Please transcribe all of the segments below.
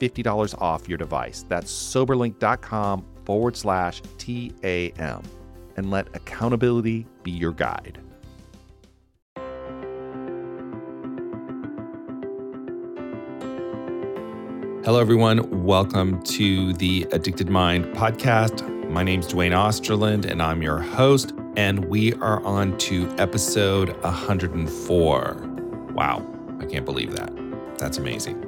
$50 off your device. That's soberlink.com forward slash TAM. And let accountability be your guide. Hello, everyone. Welcome to the Addicted Mind podcast. My name is Duane Osterlind, and I'm your host. And we are on to episode 104. Wow, I can't believe that. That's amazing.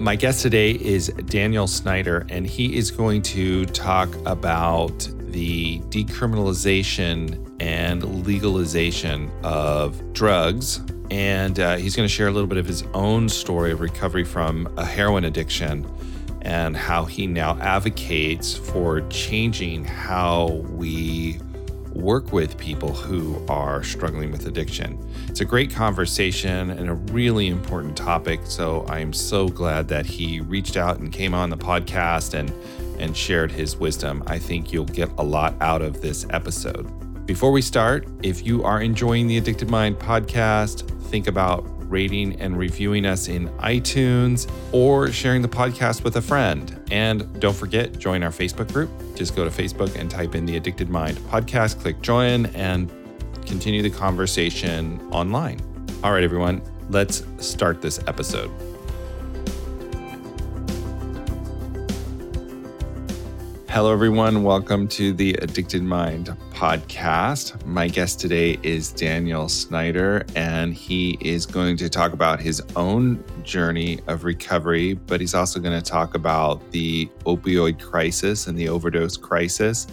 My guest today is Daniel Snyder, and he is going to talk about the decriminalization and legalization of drugs. And uh, he's going to share a little bit of his own story of recovery from a heroin addiction and how he now advocates for changing how we work with people who are struggling with addiction. It's a great conversation and a really important topic. So I'm so glad that he reached out and came on the podcast and, and shared his wisdom. I think you'll get a lot out of this episode. Before we start, if you are enjoying the Addicted Mind podcast, think about rating and reviewing us in iTunes or sharing the podcast with a friend. And don't forget, join our Facebook group. Just go to Facebook and type in the Addicted Mind podcast, click join, and continue the conversation online. All right, everyone, let's start this episode. Hello, everyone. Welcome to the Addicted Mind podcast. My guest today is Daniel Snyder, and he is going to talk about his own journey of recovery, but he's also going to talk about the opioid crisis and the overdose crisis.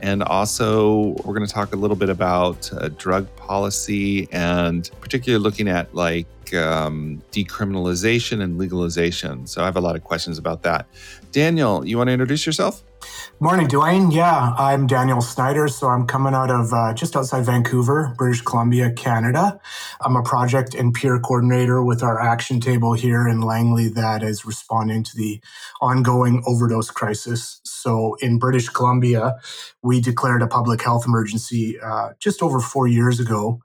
And also, we're going to talk a little bit about uh, drug policy and particularly looking at like um, decriminalization and legalization. So, I have a lot of questions about that. Daniel, you want to introduce yourself? Morning, Duane. Yeah, I'm Daniel Snyder. So I'm coming out of uh, just outside Vancouver, British Columbia, Canada. I'm a project and peer coordinator with our action table here in Langley that is responding to the ongoing overdose crisis. So in British Columbia, we declared a public health emergency uh, just over four years ago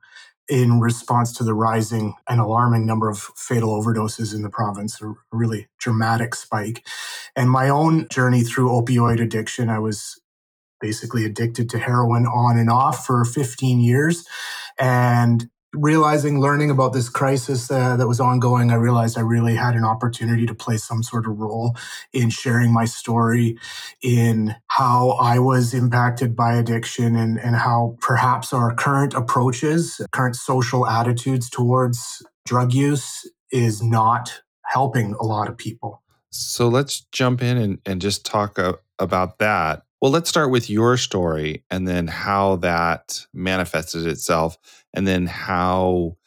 in response to the rising and alarming number of fatal overdoses in the province, a really dramatic spike. And my own journey through opioid addiction, I was basically addicted to heroin on and off for 15 years. And realizing, learning about this crisis uh, that was ongoing, I realized I really had an opportunity to play some sort of role in sharing my story, in how I was impacted by addiction, and, and how perhaps our current approaches, current social attitudes towards drug use is not helping a lot of people. So let's jump in and, and just talk about that. Well, let's start with your story and then how that manifested itself and then how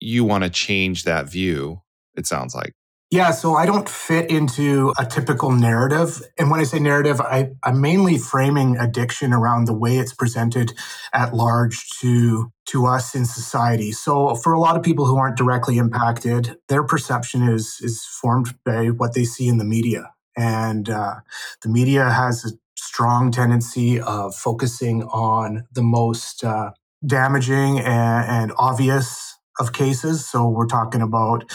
you want to change that view, it sounds like. Yeah, so I don't fit into a typical narrative. And when I say narrative, I, am mainly framing addiction around the way it's presented at large to, to us in society. So for a lot of people who aren't directly impacted, their perception is, is formed by what they see in the media. And uh, the media has a strong tendency of focusing on the most uh, damaging and, and obvious of cases. So we're talking about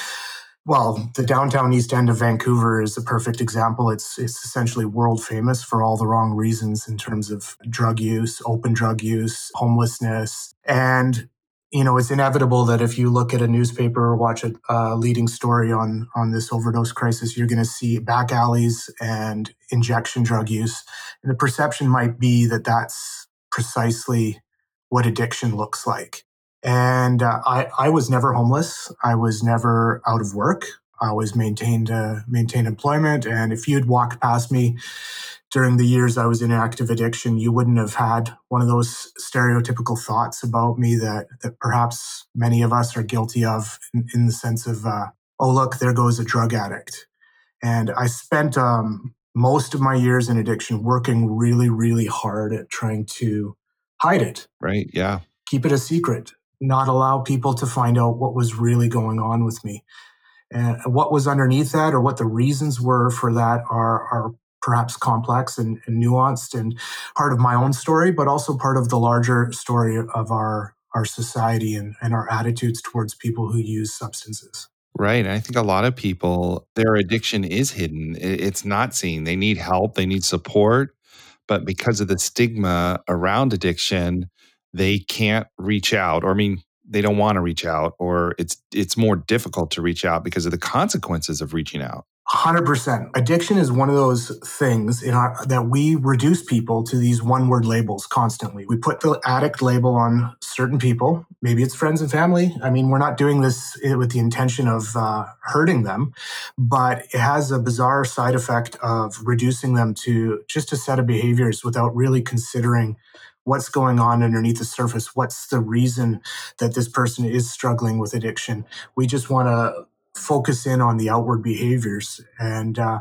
well, the downtown east end of Vancouver is a perfect example. It's it's essentially world famous for all the wrong reasons in terms of drug use, open drug use, homelessness, and you know, it's inevitable that if you look at a newspaper or watch a uh, leading story on on this overdose crisis, you're going to see back alleys and injection drug use, and the perception might be that that's precisely what addiction looks like. And uh, I, I was never homeless. I was never out of work. I always maintained uh, maintained employment. And if you'd walked past me during the years I was in active addiction, you wouldn't have had one of those stereotypical thoughts about me that that perhaps many of us are guilty of, in, in the sense of, uh, oh look, there goes a drug addict. And I spent um, most of my years in addiction working really, really hard at trying to hide it. Right. Yeah. Keep it a secret. Not allow people to find out what was really going on with me. And what was underneath that or what the reasons were for that are, are perhaps complex and, and nuanced and part of my own story, but also part of the larger story of our our society and, and our attitudes towards people who use substances. Right. I think a lot of people, their addiction is hidden. It's not seen. They need help, they need support. But because of the stigma around addiction, they can't reach out. Or, I mean, they don't want to reach out, or it's it's more difficult to reach out because of the consequences of reaching out. 100%. Addiction is one of those things in our, that we reduce people to these one word labels constantly. We put the addict label on certain people. Maybe it's friends and family. I mean, we're not doing this with the intention of uh, hurting them, but it has a bizarre side effect of reducing them to just a set of behaviors without really considering what's going on underneath the surface what's the reason that this person is struggling with addiction we just want to focus in on the outward behaviors and uh,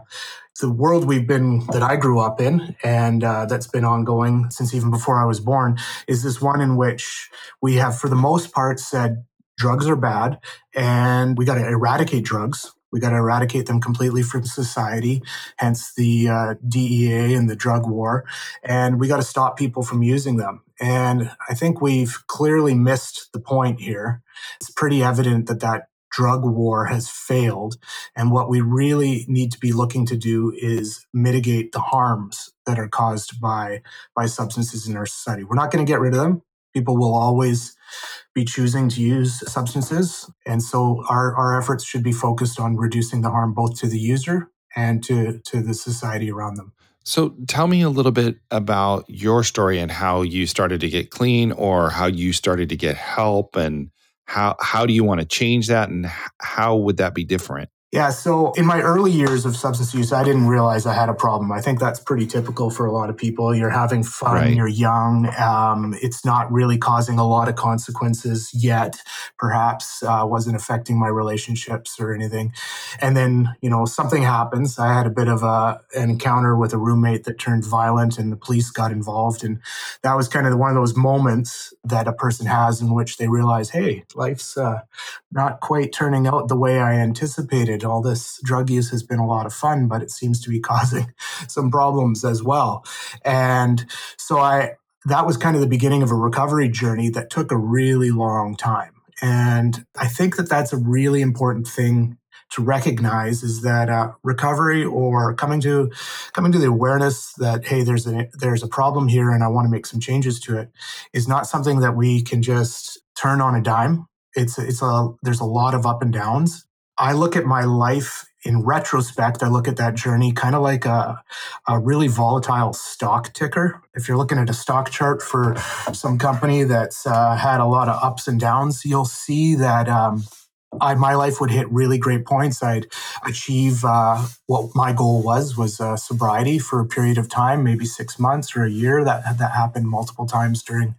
the world we've been that i grew up in and uh, that's been ongoing since even before i was born is this one in which we have for the most part said drugs are bad and we got to eradicate drugs we got to eradicate them completely from society, hence the uh, DEA and the drug war. And we got to stop people from using them. And I think we've clearly missed the point here. It's pretty evident that that drug war has failed. And what we really need to be looking to do is mitigate the harms that are caused by, by substances in our society. We're not going to get rid of them. People will always be choosing to use substances. And so our, our efforts should be focused on reducing the harm both to the user and to, to the society around them. So tell me a little bit about your story and how you started to get clean or how you started to get help and how how do you want to change that and how would that be different? Yeah, so in my early years of substance use, I didn't realize I had a problem. I think that's pretty typical for a lot of people. You're having fun, right. you're young, um, it's not really causing a lot of consequences yet, perhaps uh, wasn't affecting my relationships or anything. And then, you know, something happens. I had a bit of a, an encounter with a roommate that turned violent and the police got involved. And that was kind of one of those moments that a person has in which they realize, hey, life's uh, not quite turning out the way I anticipated all this drug use has been a lot of fun, but it seems to be causing some problems as well. And so I, that was kind of the beginning of a recovery journey that took a really long time. And I think that that's a really important thing to recognize is that uh, recovery or coming to coming to the awareness that hey there's a there's a problem here and I want to make some changes to it is not something that we can just turn on a dime. It's it's a there's a lot of up and downs I look at my life in retrospect, I look at that journey kind of like a, a really volatile stock ticker. If you're looking at a stock chart for some company that's uh, had a lot of ups and downs, you'll see that um, I, my life would hit really great points. I'd achieve uh, what my goal was was uh, sobriety for a period of time, maybe six months or a year. That that happened multiple times during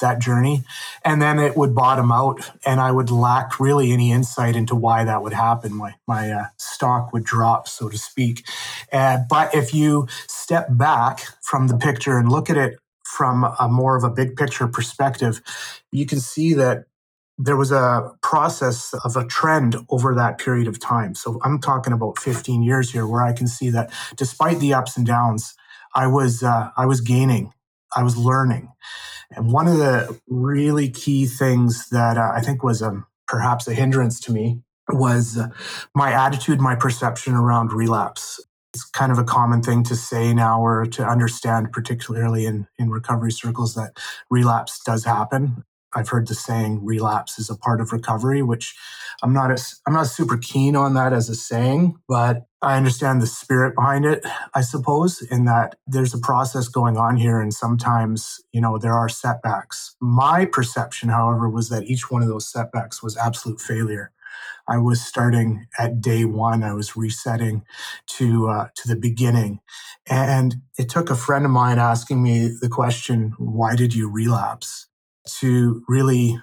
that journey, and then it would bottom out, and I would lack really any insight into why that would happen. My my uh, stock would drop, so to speak. but if you step back from the picture and look at it from a more of a big picture perspective, you can see that there was a process of a trend over that period of time. So I'm talking about 15 years here, where I can see that despite the ups and downs, I was uh, I was gaining, I was learning, and one of the really key things that uh, I think was um, perhaps a hindrance to me was uh, my attitude, my perception around relapse. It's kind of a common thing to say now or to understand, particularly in, in recovery circles, that relapse does happen. I've heard the saying relapse is a part of recovery, which I'm not as, I'm not super keen on that as a saying, but I understand the spirit behind it, I suppose, in that there's a process going on here and sometimes, you know, there are setbacks. My perception, however, was that each one of those setbacks was absolute failure. I was starting at day one. I was resetting to uh, to the beginning, and it took a friend of mine asking me the question, "Why did you relapse?" To really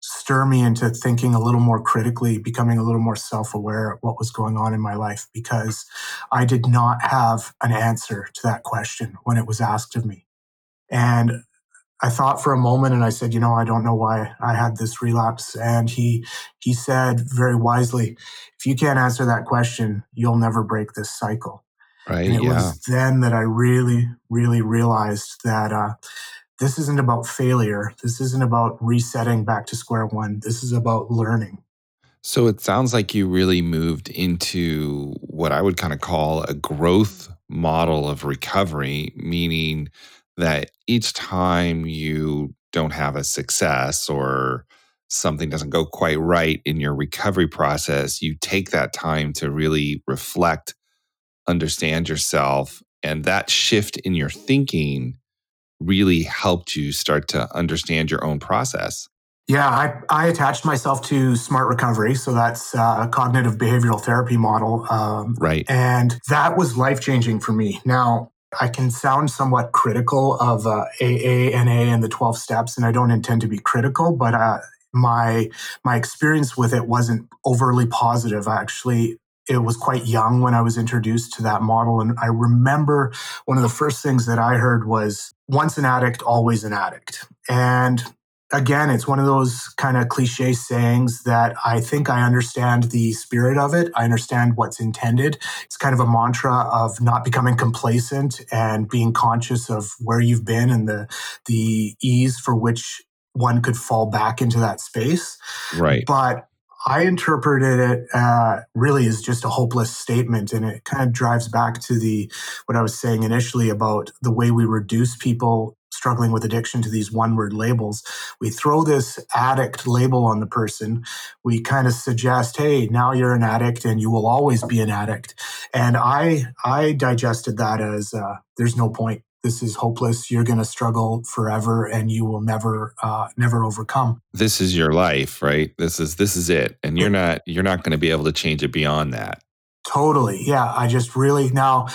stir me into thinking a little more critically, becoming a little more self aware of what was going on in my life because I did not have an answer to that question when it was asked of me. And I thought for a moment and I said, you know, I don't know why I had this relapse. And he he said very wisely, if you can't answer that question, you'll never break this cycle. Right. And it yeah. was then that I really, really realized that uh, this isn't about failure. This isn't about resetting back to square one. This is about learning. So it sounds like you really moved into what I would kind of call a growth model of recovery, meaning that each time you don't have a success or something doesn't go quite right in your recovery process, you take that time to really reflect, understand yourself, and that shift in your thinking really helped you start to understand your own process. Yeah, I, I attached myself to Smart Recovery. So that's a cognitive behavioral therapy model. Um, right. And that was life changing for me. Now, I can sound somewhat critical of uh, AA, NA, and the 12 steps, and I don't intend to be critical, but uh, my my experience with it wasn't overly positive. Actually, it was quite young when I was introduced to that model. And I remember one of the first things that I heard was once an addict, always an addict. And again, it's one of those kind of cliche sayings that I think I understand the spirit of it. I understand what's intended. It's kind of a mantra of not becoming complacent and being conscious of where you've been and the the ease for which one could fall back into that space. Right. But I interpreted it uh, really as just a hopeless statement, and it kind of drives back to the what I was saying initially about the way we reduce people struggling with addiction to these one word labels. We throw this addict label on the person. We kind of suggest, hey, now you're an addict and you will always be an addict. And I I digested that as uh, there's no point this is hopeless you're going to struggle forever and you will never uh, never overcome. This is your life right? This is this is it and you're not you're not going to be able to change it beyond that. Totally yeah i just really now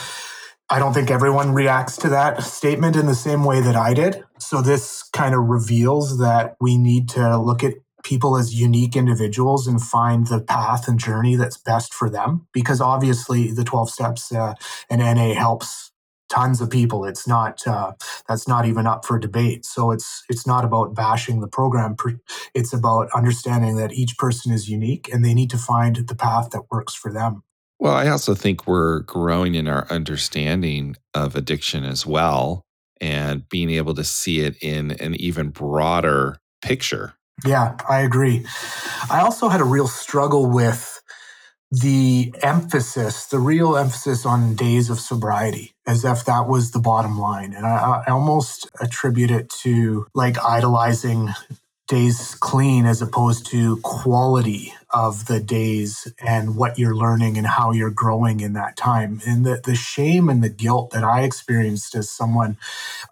i don't think everyone reacts to that statement in the same way that i did. So this kind of reveals that we need to look at people as unique individuals and find the path and journey that's best for them because obviously the 12 steps uh, and na helps tons of people. It's not uh, that's not even up for debate. So it's it's not about bashing the program. It's about understanding that each person is unique and they need to find the path that works for them. Well, I also think we're growing in our understanding of addiction as well and being able to see it in an even broader picture. Yeah, I agree. I also had a real struggle with the emphasis, the real emphasis on days of sobriety, as if that was the bottom line. And I, I almost attribute it to like idolizing days clean as opposed to quality of the days and what you're learning and how you're growing in that time. And the, the shame and the guilt that I experienced as someone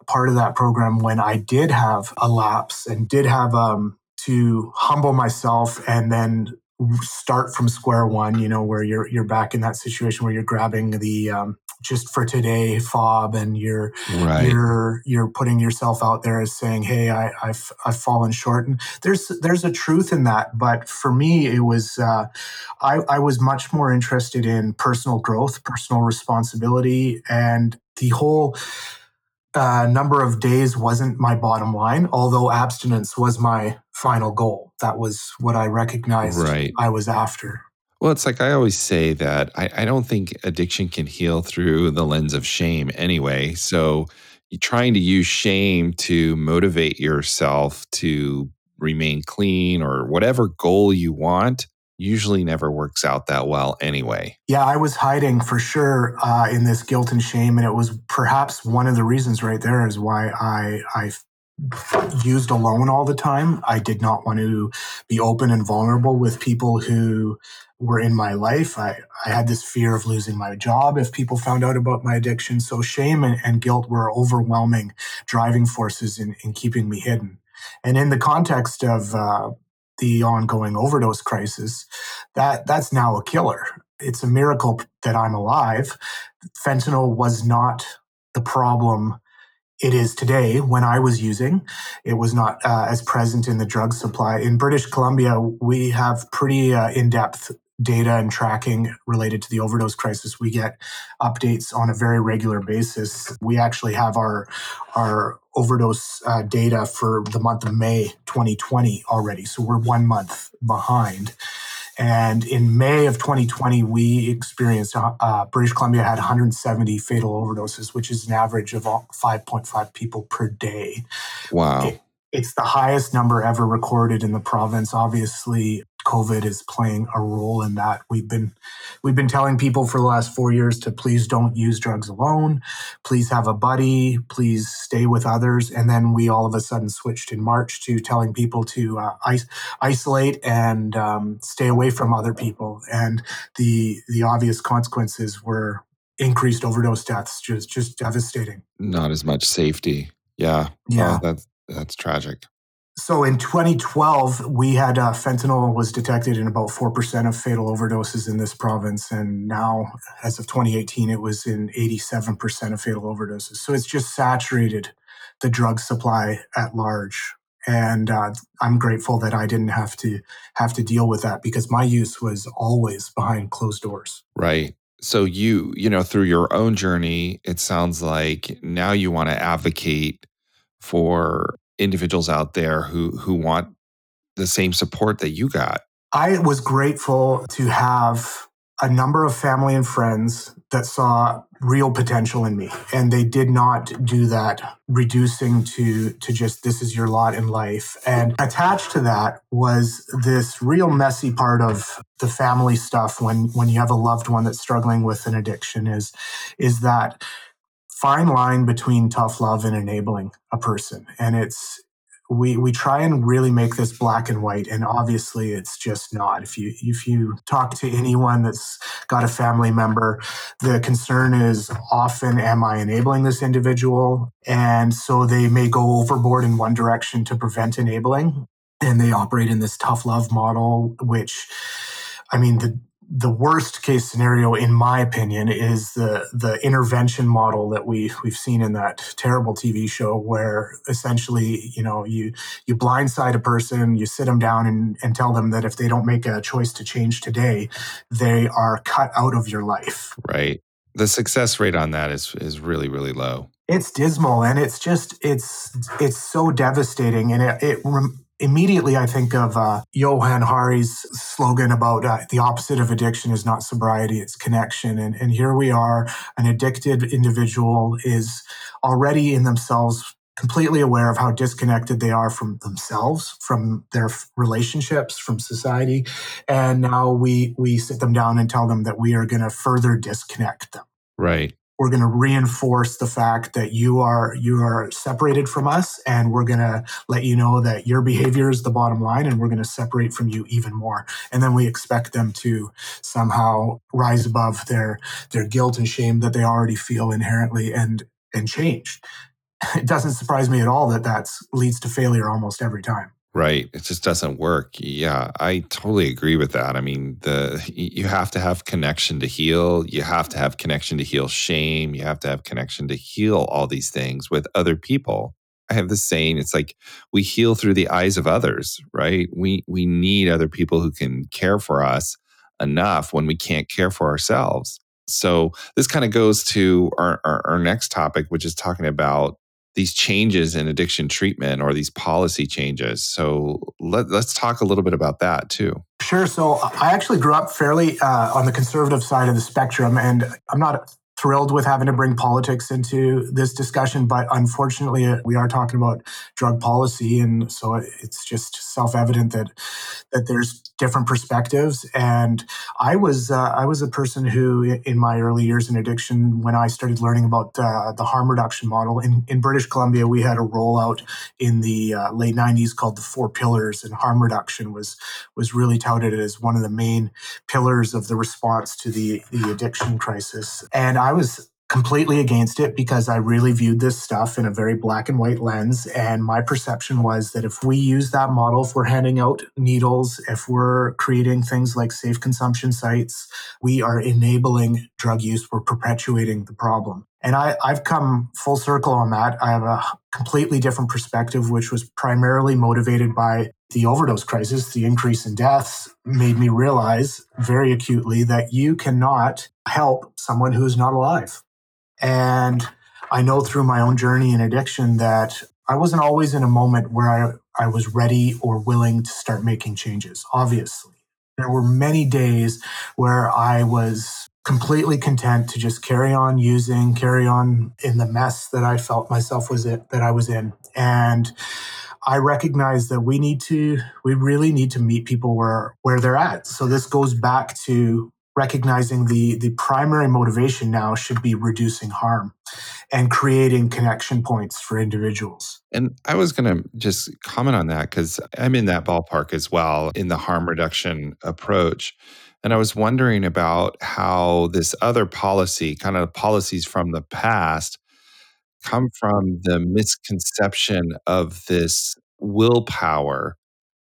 part of that program when I did have a lapse and did have um, to humble myself and then start from square one, you know, where you're you're back in that situation where you're grabbing the um, just for today fob and you're right. you're you're putting yourself out there as saying, "Hey, I, have I've fallen short." And there's there's a truth in that, but for me, it was uh, I I was much more interested in personal growth, personal responsibility, and the whole uh, number of days wasn't my bottom line, although abstinence was my final goal. That was what I recognized right. I was after. Well, it's like I always say that I, I don't think addiction can heal through the lens of shame anyway. So trying to use shame to motivate yourself to remain clean or whatever goal you want usually never works out that well anyway. Yeah, I was hiding for sure uh, in this guilt and shame, and it was perhaps one of the reasons right there is why I I used alone all the time. I did not want to be open and vulnerable with people who were in my life. I, I had this fear of losing my job if people found out about my addiction. So shame and, and guilt were overwhelming driving forces in, in keeping me hidden. And in the context of uh, the ongoing overdose crisis, that that's now a killer. It's a miracle that I'm alive. Fentanyl was not the problem it is today when I was using. It was not uh, as present in the drug supply. In British Columbia, we have pretty uh, in depth data and tracking related to the overdose crisis. We get updates on a very regular basis. We actually have our, our overdose uh, data for the month of May 2020 already. So we're one month behind. And in May of 2020, we experienced uh, uh British Columbia had 170 fatal overdoses, which is an average of 5.5 people per day. Wow. It, it's the highest number ever recorded in the province. Obviously, COVID is playing a role in that. We've been we've been telling people for the last four years to please don't use drugs alone, please have a buddy, please stay with others, and then we all of a sudden switched in March to telling people to uh, is- isolate and um, stay away from other people. And the the obvious consequences were increased overdose deaths, just just devastating. Not as much safety. Yeah, yeah, oh, that's that's tragic. So in 2012, we had uh, fentanyl was detected in about 4% of fatal overdoses in this province. And now, as of 2018, it was in 87% of fatal overdoses. So it's just saturated the drug supply at large. And uh, I'm grateful that I didn't have to have to deal with that because my use was always behind closed doors. Right. So you, you know, through your own journey, it sounds like now you want to advocate for individuals out there who who want the same support that you got. I was grateful to have a number of family and friends that saw real potential in me and they did not do that reducing to to just this is your lot in life and attached to that was this real messy part of the family stuff when when you have a loved one that's struggling with an addiction is is that fine line between tough love and enabling a person. And it's, we, we try and really make this black and white. And obviously it's just not. If you if you talk to anyone that's got a family member the concern is often am i enabling this individual? And so they may go overboard in one direction to prevent enabling. And they operate in this tough love model which i mean the the worst case scenario, in my opinion, is the the intervention model that we we've seen in that terrible TV show, where essentially, you know, you you blindside a person, you sit them down and, and tell them that if they don't make a choice to change today, they are cut out of your life. Right. The success rate on that is is really really low. It's dismal, and it's just it's it's so devastating, and it, it immediately I think of uh, Johann Hari's slogan about uh, the opposite of addiction is not sobriety, it's connection. And, and here we are, an addicted individual is already in themselves completely aware of how disconnected they are from themselves, from their relationships, from society. And now we, we sit them down and tell them that we are going to further disconnect them. Right we're going to reinforce the fact that you are you are separated from us and we're going to let you know that your behavior is the bottom line and we're going to separate from you even more. And then we expect them to somehow rise above their their guilt and shame that they already feel inherently and and change it doesn't surprise me at all that that leads to failure almost every time Right. It just doesn't work. Yeah, I totally agree with that. I mean, the you have to have connection to heal. You have to have connection to heal shame. You have to have connection to heal all these things with other people. I have this saying, it's like we heal through the eyes of others, right? We we need other people who can care for us enough when we can't care for ourselves. So this kind of goes to our, our, our next topic, which is talking about these changes in addiction treatment or these policy changes. So let, us talk a little bit about that too. Sure. So I actually grew up fairly uh, on the conservative side of the spectrum, and I'm not thrilled with having to bring politics into this discussion, but unfortunately, uh, we are talking about drug policy, and so it's just self-evident that that there's different perspectives. And I was uh, I was a person who, in my early years in addiction, when I started learning about uh, the harm reduction model in, in British Columbia, we had a rollout in the uh, late '90s called the Four Pillars, and harm reduction was was really touted as one of the main pillars of the response to the the addiction crisis. And I was completely against it because I really viewed this stuff in a very black and white lens. And my perception was that if we use that model, if we're handing out needles, if we're creating things like safe consumption sites, we are enabling drug use, we're perpetuating the problem. And I, I've come full circle on that. I have a completely different perspective, which was primarily motivated by the overdose crisis, the increase in deaths made me realize very acutely that you cannot help someone who is not alive. And I know through my own journey in addiction that I wasn't always in a moment where I, I was ready or willing to start making changes, obviously. There were many days where I was completely content to just carry on using, carry on in the mess that I felt myself was it that I was in. And I recognize that we need to, we really need to meet people where where they're at. So this goes back to recognizing the the primary motivation now should be reducing harm and creating connection points for individuals. And I was going to just comment on that cuz I'm in that ballpark as well in the harm reduction approach. And I was wondering about how this other policy, kind of policies from the past, come from the misconception of this willpower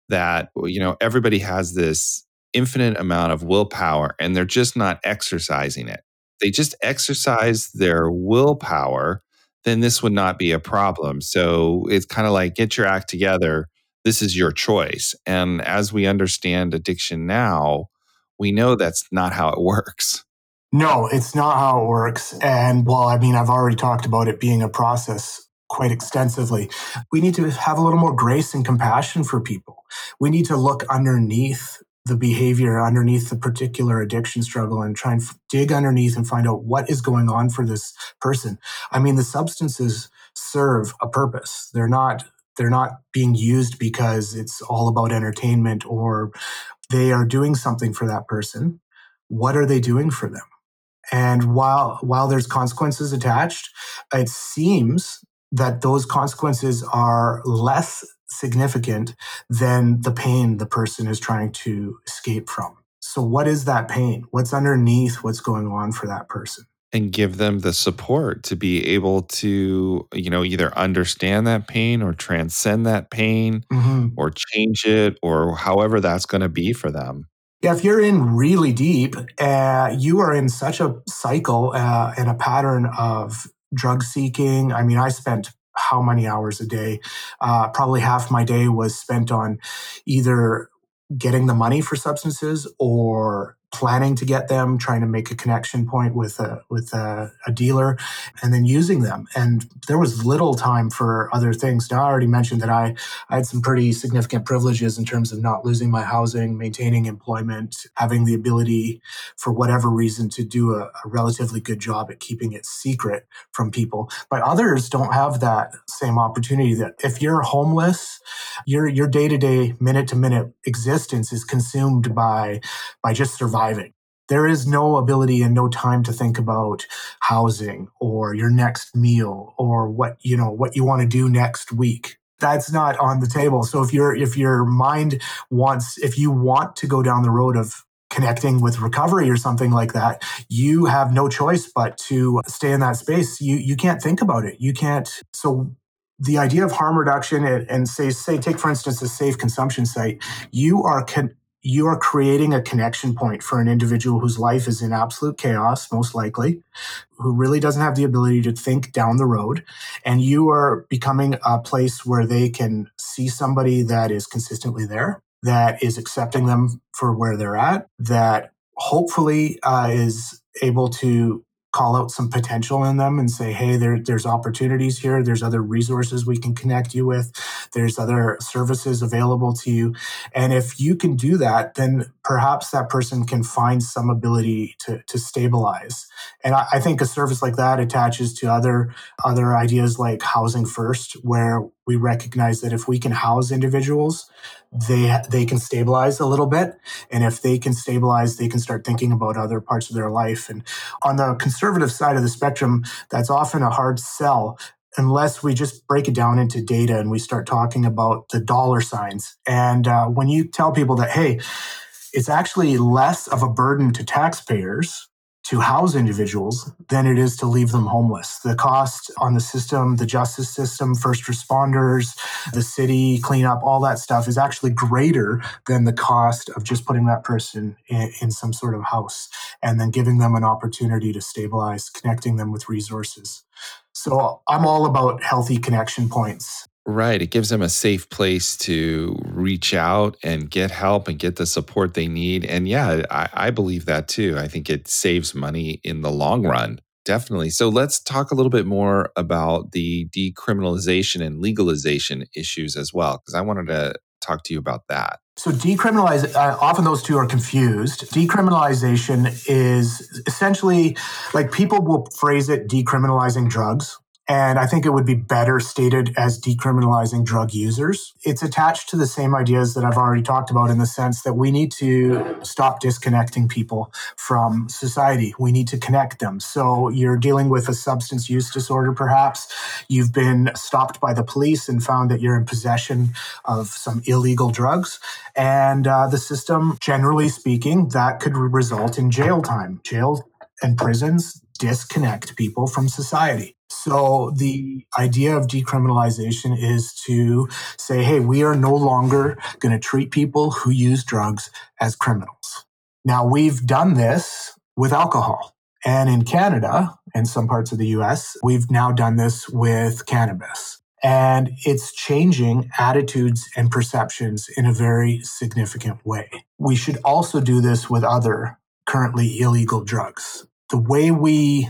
that you know everybody has this infinite amount of willpower and they're just not exercising it. They just exercise their willpower, then this would not be a problem. So it's kind of like get your act together. This is your choice. And as we understand addiction now, we know that's not how it works. No, it's not how it works. And well, I mean, I've already talked about it being a process quite extensively. We need to have a little more grace and compassion for people. We need to look underneath the behavior underneath the particular addiction struggle and try and f- dig underneath and find out what is going on for this person. I mean, the substances serve a purpose. They're not they're not being used because it's all about entertainment or they are doing something for that person. What are they doing for them? And while while there's consequences attached, it seems that those consequences are less significant than the pain the person is trying to escape from. So, what is that pain? What's underneath what's going on for that person? And give them the support to be able to, you know, either understand that pain or transcend that pain mm-hmm. or change it or however that's going to be for them. Yeah, if you're in really deep, uh, you are in such a cycle uh, and a pattern of drug seeking. I mean, I spent how many hours a day. Uh, probably half my day was spent on either getting the money for substances or planning to get them, trying to make a connection point with a with a, a, dealer, and then using them. And there was little time for other things. Now I already mentioned that I I had some pretty significant privileges in terms of not losing my housing, maintaining employment, having the ability for whatever reason to do a, a relatively good job at keeping it secret from people. But others don't have that same opportunity. That if you're homeless, your your day to day, minute to minute existence is consumed by by just surviving surviving. There is no ability and no time to think about housing or your next meal or what, you know, what you want to do next week. That's not on the table. So if your if your mind wants if you want to go down the road of connecting with recovery or something like that, you have no choice but to stay in that space. You you can't think about it. You can't. So the idea of harm reduction and, and say say take for instance a safe consumption site, you are con- you are creating a connection point for an individual whose life is in absolute chaos, most likely, who really doesn't have the ability to think down the road. And you are becoming a place where they can see somebody that is consistently there, that is accepting them for where they're at, that hopefully uh, is able to call out some potential in them and say, hey, there, there's opportunities here. There's other resources we can connect you with. There's other services available to you. And if you can do that, then perhaps that person can find some ability to, to stabilize. And I, I think a service like that attaches to other, other ideas like housing first, where we recognize that if we can house individuals, they they can stabilize a little bit, and if they can stabilize, they can start thinking about other parts of their life. And on the conservative side of the spectrum, that's often a hard sell unless we just break it down into data and we start talking about the dollar signs. And uh, when you tell people that, hey, it's actually less of a burden to taxpayers to house individuals than it is to leave them homeless. The cost on the system, the justice system, first responders, the city cleanup, all that stuff is actually greater than the cost of just putting that person in, in some sort of house and then giving them an opportunity to stabilize, connecting them with resources. So I'm all about healthy connection points. Right. It gives them a safe place to reach out and get help and get the support they need. And yeah, I, I, believe that too. I think it saves money in the long run. Definitely. So let's talk a little bit more about the decriminalization and legalization issues as well, because I wanted to talk to you about that. So, decriminalize, uh, often those two are confused. Decriminalization is essentially like people will phrase it decriminalizing drugs and I think it would be better stated as decriminalizing drug users. It's attached to the same ideas that I've already talked about in the sense that we need to stop disconnecting people from society. We need to connect them. So you're dealing with a substance use disorder, perhaps. You've been stopped by the police and found that you're in possession of some illegal drugs. And uh, the system, generally speaking, that could result in jail time. Jail and prisons disconnect people from society. So the idea of decriminalization is to say, hey, we are no longer going to treat people who use drugs as criminals. Now, we've done this with alcohol. And in Canada and some parts of the US, we've now done this with cannabis. And it's changing attitudes and perceptions in a very significant way. We should also do this with other currently illegal drugs. The way we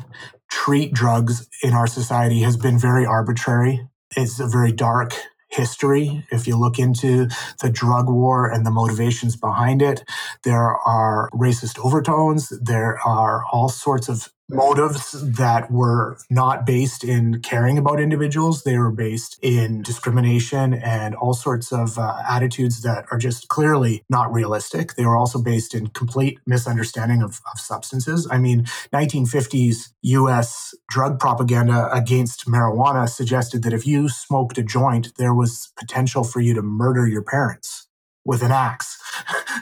treat drugs in our society has been very arbitrary. It's a very dark history. If you look into the drug war and the motivations behind it, there are racist overtones. There are all sorts of motives that were not based in caring about individuals. They were based in discrimination and all sorts of uh, attitudes that are just clearly not realistic. They were also based in complete misunderstanding of, of substances. I mean, 1950s US drug propaganda against marijuana suggested that if you smoked a joint, there was potential for you to murder your parents with an axe.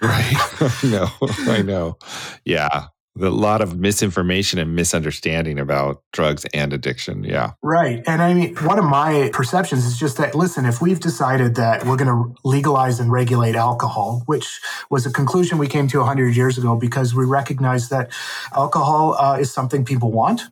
right. Know. I know. Yeah a lot of misinformation and misunderstanding about drugs and addiction. Yeah. Right. And I mean, one of my perceptions is just that, listen, if we've decided that we're going to legalize and regulate alcohol, which was a conclusion we came to 100 years ago because we recognize that alcohol uh, is something people want.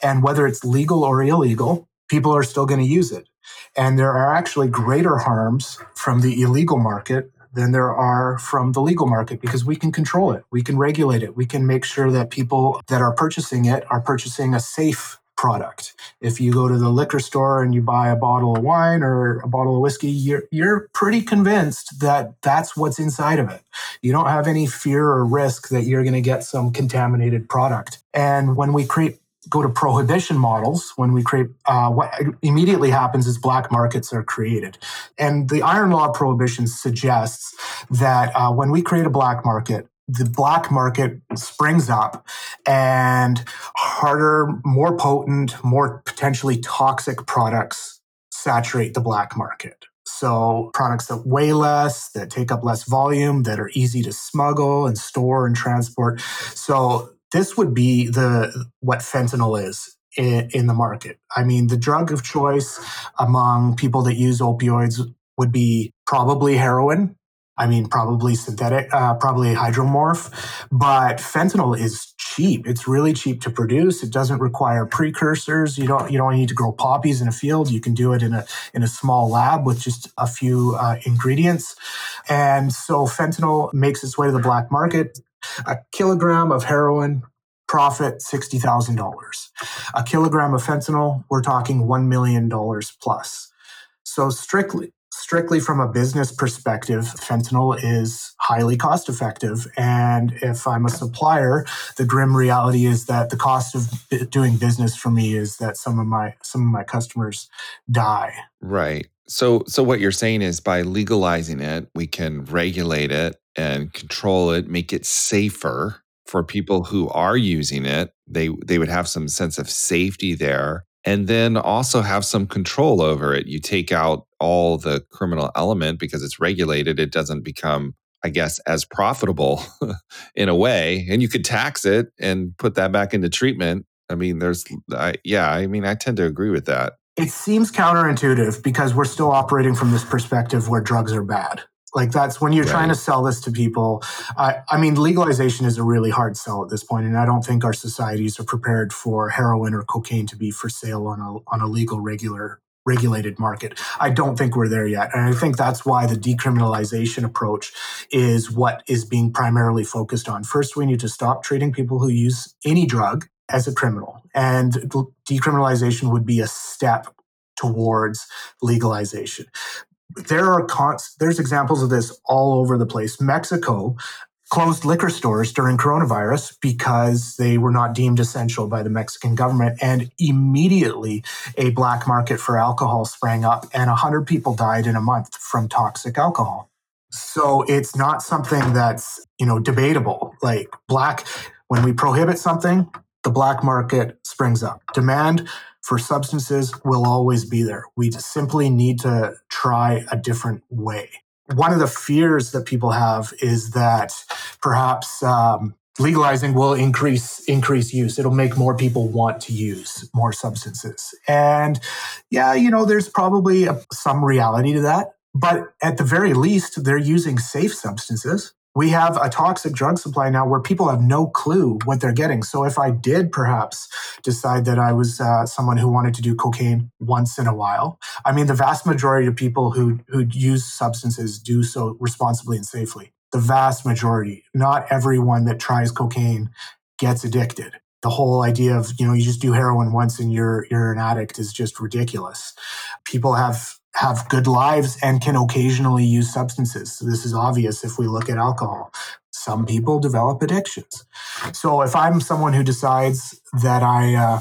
And whether it's legal or illegal, people are still going to use it. And there are actually greater harms from the illegal market than there are from the legal market because we can control it. We can regulate it. We can make sure that people that are purchasing it are purchasing a safe product. If you go to the liquor store and you buy a bottle of wine or a bottle of whiskey, you're, you're pretty convinced that that's what's inside of it. You don't have any fear or risk that you're going to get some contaminated product. And when we create go to prohibition models, when we create, uh, what immediately happens is black markets are created. And the iron law of prohibition suggests that uh, when we create a black market, the black market springs up and harder, more potent, more potentially toxic products saturate the black market. So products that weigh less, that take up less volume, that are easy to smuggle and store and transport. So this would be the what fentanyl is in, in, the market. I mean, the drug of choice among people that use opioids would be probably heroin. I mean, probably synthetic, uh, probably hydromorph, but fentanyl is cheap. It's really cheap to produce. It doesn't require precursors. You don't you don't need to grow poppies in a field. You can do it in a in a small lab with just a few uh, ingredients. And so fentanyl makes its way to the black market. A kilogram of heroin profit $60,000. A kilogram of fentanyl, we're talking $1 million plus. So strictly strictly from a business perspective, fentanyl is highly cost effective. And if I'm a supplier, the grim reality is that the cost of doing business for me is that some of my some of my customers die. Right. So so what you're saying is by legalizing it, we can regulate it and control it, make it safer for people who are using it. They they would have some sense of safety there and then also have some control over it. You take out all the criminal element because it's regulated, it doesn't become, I guess, as profitable in a way. And you could tax it and put that back into treatment. I mean, there's, I, yeah, I mean, I tend to agree with that. It seems counterintuitive because we're still operating from this perspective where drugs are bad. Like that's when you're right. trying to sell this to people. I, I mean, legalization is a really hard sell at this point, and I don't think our societies are prepared for heroin or cocaine to be for sale on a on a legal, regular regulated market. I don't think we're there yet. And I think that's why the decriminalization approach is what is being primarily focused on. First, we need to stop treating people who use any drug as a criminal. And decriminalization would be a step towards legalization there are cons- there's examples of this all over the place. Mexico closed liquor stores during coronavirus because they were not deemed essential by the Mexican government and immediately a black market for alcohol sprang up and 100 people died in a month from toxic alcohol. So it's not something that's, you know, debatable. Like black when we prohibit something, the black market springs up. Demand for substances will always be there. We simply need to try a different way. One of the fears that people have is that perhaps um, legalizing will increase increase use. It'll make more people want to use more substances. And yeah, you know, there's probably a, some reality to that. But at the very least, they're using safe substances we have a toxic drug supply now where people have no clue what they're getting. So if I did perhaps decide that I was uh, someone who wanted to do cocaine once in a while, I mean, the vast majority of people who who use substances do so responsibly and safely. The vast majority, not everyone that tries cocaine gets addicted. The whole idea of you know you just do heroin once and you're you're an addict is just ridiculous. People have have good lives and can occasionally use substances. So this is obvious if we look at alcohol. Some people develop addictions. So if I'm someone who decides that I uh,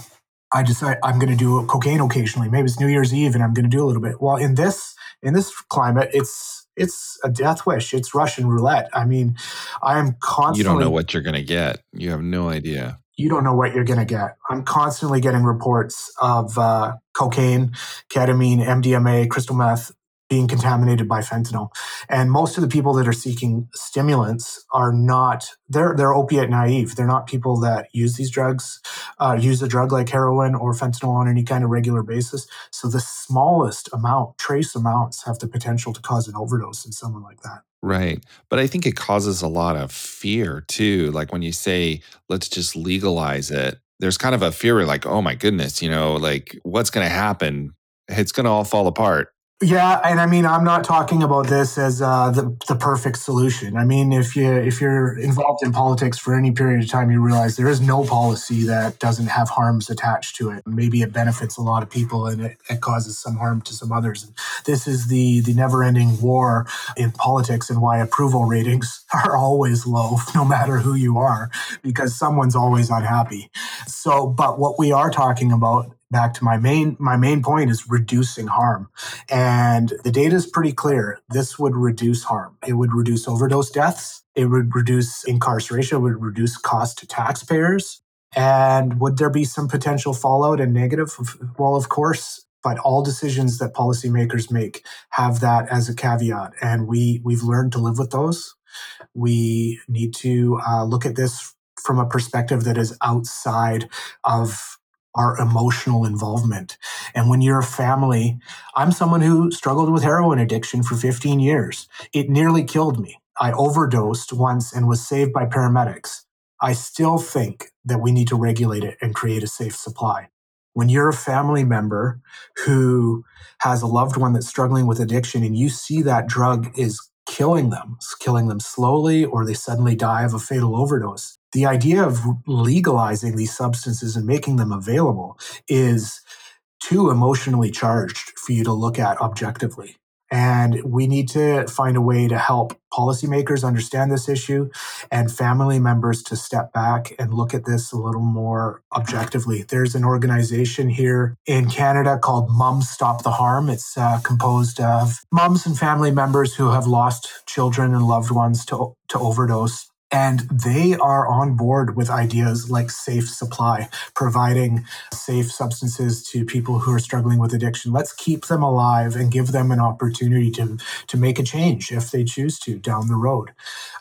I decide I'm going to do cocaine occasionally, maybe it's New Year's Eve and I'm going to do a little bit. Well, in this in this climate, it's it's a death wish. It's Russian roulette. I mean, I am constantly. You don't know what you're going to get. You have no idea you don't know what you're going to get. I'm constantly getting reports of uh, cocaine, ketamine, MDMA, crystal meth being contaminated by fentanyl. And most of the people that are seeking stimulants are not they're they're opiate naive. They're not people that use these drugs, uh, use a drug like heroin or fentanyl on any kind of regular basis. So the smallest amount, trace amounts, have the potential to cause an overdose in someone like that. Right. But I think it causes a lot of fear too. Like when you say, let's just legalize it, there's kind of a fear like, oh my goodness, you know, like what's going to happen? It's going to all fall apart. Yeah, and I mean, I'm not talking about this as uh, the the perfect solution. I mean, if you if you're involved in politics for any period of time, you realize there is no policy that doesn't have harms attached to it. Maybe it benefits a lot of people and it, it causes some harm to some others. This is the the never ending war in politics and why approval ratings are always low, no matter who you are, because someone's always unhappy. So, but what we are talking about back to my main my main point is reducing harm. And the data is pretty clear. This would reduce harm. It would reduce overdose deaths. It would reduce incarceration. It would reduce cost to taxpayers. And would there be some potential fallout and negative? Well of course but all decisions that policymakers make have that as a caveat. And we we've learned to live with those. We need to uh, look at this from a perspective that is outside of our emotional involvement. And when you're a family, I'm someone who struggled with heroin addiction for 15 years. It nearly killed me. I overdosed once and was saved by paramedics. I still think that we need to regulate it and create a safe supply. When you're a family member who has a loved one that's struggling with addiction and you see that drug is killing them, killing them slowly, or they suddenly die of a fatal overdose, The idea of legalizing these substances and making them available is too emotionally charged for you to look at objectively. And we need to find a way to help policymakers understand this issue and family members to step back and look at this a little more objectively. There's an organization here in Canada called Mums Stop the Harm. It's uh, composed of mums and family members who have lost children and loved ones to, to overdose and they are on board with ideas like safe supply, providing safe substances to people who are struggling with addiction. Let's keep them alive and give them an opportunity to, to make a change if they choose to down the road.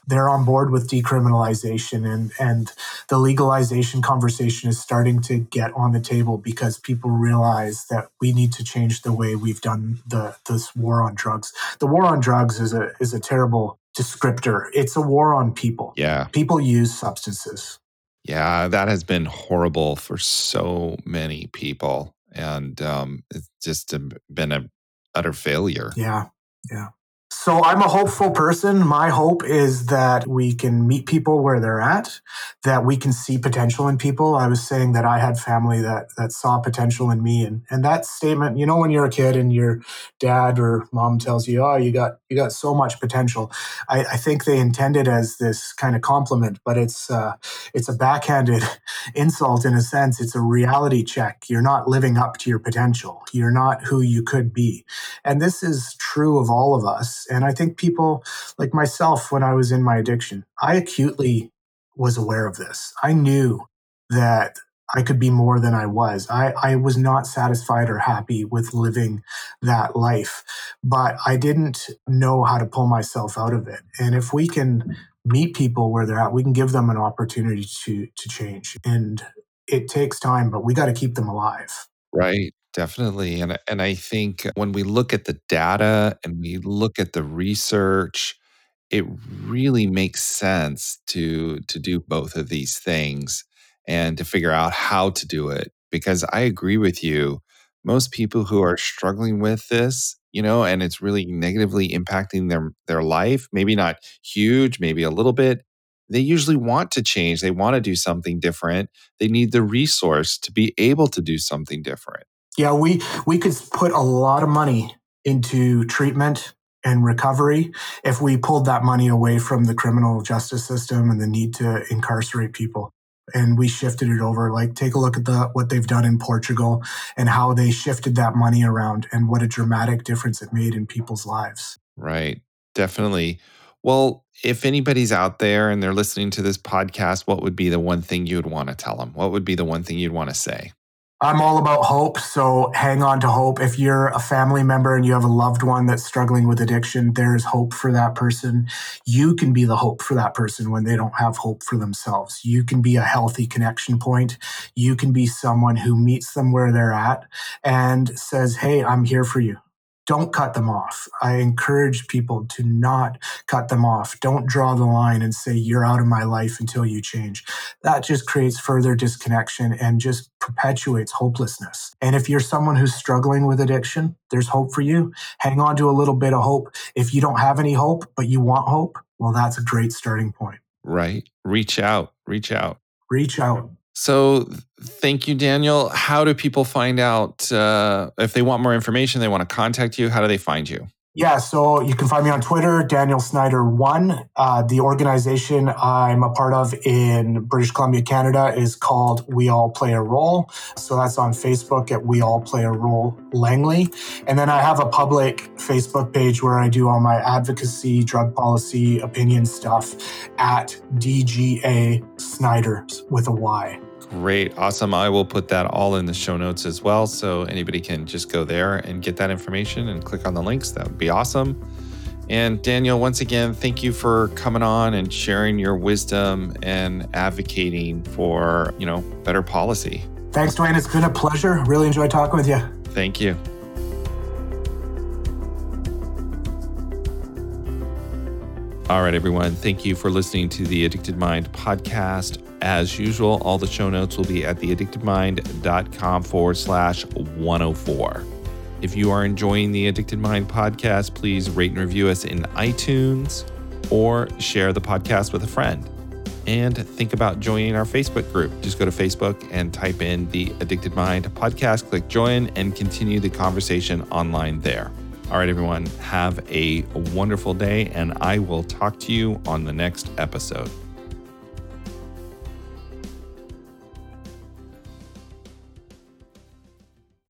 They're on board with decriminalization and, and the legalization conversation is starting to get on the table because people realize that we need to change the way we've done the this war on drugs. The war on drugs is a is a terrible descriptor. It's a war on people. Yeah. People use substances. Yeah, that has been horrible for so many people. And um, it's just been a utter failure. Yeah. Yeah. So I'm a hopeful person. My hope is that we can meet people where they're at, that we can see potential in people. I was saying that I had family that that saw potential in me and and that statement, you know when you're a kid and your dad or mom tells you, "Oh, you got you got so much potential." I, I think they intended as this kind of compliment, but it's uh, it's a backhanded insult in a sense. It's a reality check. You're not living up to your potential. You're not who you could be. And this is true of all of us and I think people like myself, when I was in my addiction, I acutely was aware of this. I knew that I could be more than I was. I, I was not satisfied or happy with living that life, but I didn't know how to pull myself out of it. And if we can meet people where they're at, we can give them an opportunity to to change. And it takes time, but we got to keep them alive. Right. Definitely. And and I think when we look at the data and we look at the research, it really makes sense to to do both of these things and to figure out how to do it because I agree with you. Most people who are struggling with this, you know, and it's really negatively impacting their their life, maybe not huge, maybe a little bit, they usually want to change. They want to do something different. They need the resource to be able to do something different. Yeah, we we could put a lot of money into treatment and recovery if we pulled that money away from the criminal justice system and the need to incarcerate people and we shifted it over like take a look at the what they've done in Portugal and how they shifted that money around and what a dramatic difference it made in people's lives. Right. Definitely. Well, if anybody's out there and they're listening to this podcast, what would be the one thing you would want to tell them? What would be the one thing you'd want to say? I'm all about hope. So hang on to hope. If you're a family member and you have a loved one that's struggling with addiction, there's hope for that person. You can be the hope for that person when they don't have hope for themselves. You can be a healthy connection point. You can be someone who meets them where they're at and says, Hey, I'm here for you don't cut them off. I encourage people to not cut them off. Don't draw the line and say, you're out of my life until you change. That just creates further disconnection and just perpetuates hopelessness. And if you're someone who's struggling with addiction, there's hope for you. Hang on to a little bit of hope. If you don't have any hope, but you want hope, well, that's a great starting point. Right. Reach out. Reach out. Reach out. So, thank you, Daniel. How do people find out uh, if they want more information? They want to contact you. How do they find you? Yeah, so you can find me on Twitter, Daniel Snyder One. Uh, the organization I'm a part of in British Columbia, Canada, is called We All Play a Role. So that's on Facebook at We All Play a Role Langley. And then I have a public Facebook page where I do all my advocacy, drug policy, opinion stuff at DGA Snyder with a Y. Great. Awesome. I will put that all in the show notes as well. So anybody can just go there and get that information and click on the links. That would be awesome. And Daniel, once again, thank you for coming on and sharing your wisdom and advocating for, you know, better policy. Thanks, Duane. It's been a pleasure. Really enjoyed talking with you. Thank you. All right, everyone. Thank you for listening to the Addicted Mind podcast. As usual, all the show notes will be at theaddictedmind.com forward slash 104. If you are enjoying the Addicted Mind podcast, please rate and review us in iTunes or share the podcast with a friend. and think about joining our Facebook group. Just go to Facebook and type in the Addicted Mind podcast, click join, and continue the conversation online there. All right, everyone, have a wonderful day, and I will talk to you on the next episode.